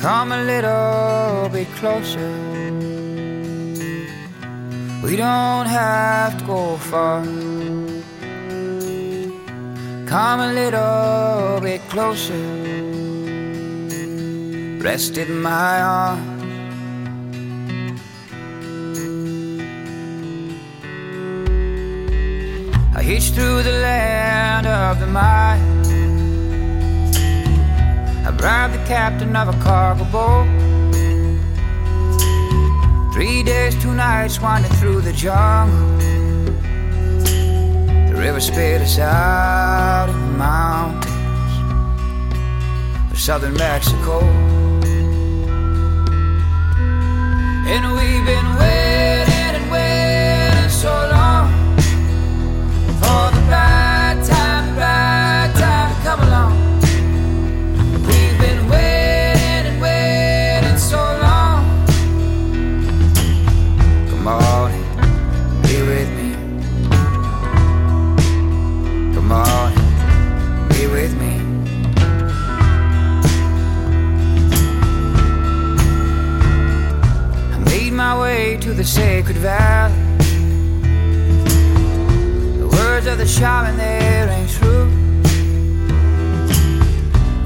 Come a little bit closer. We don't have to go far. Come a little bit closer. Rest in my arms. I hitched through the land of the mine. Bribed the captain of a cargo boat. Three days, two nights, winding through the jungle. The river spit us out in the mountains of southern Mexico. And we've been way to the sacred valley. The words of the shaman there rang true.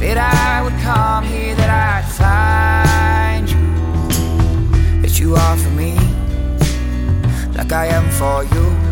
That I would come here, that I'd find you. That you are for me, like I am for you.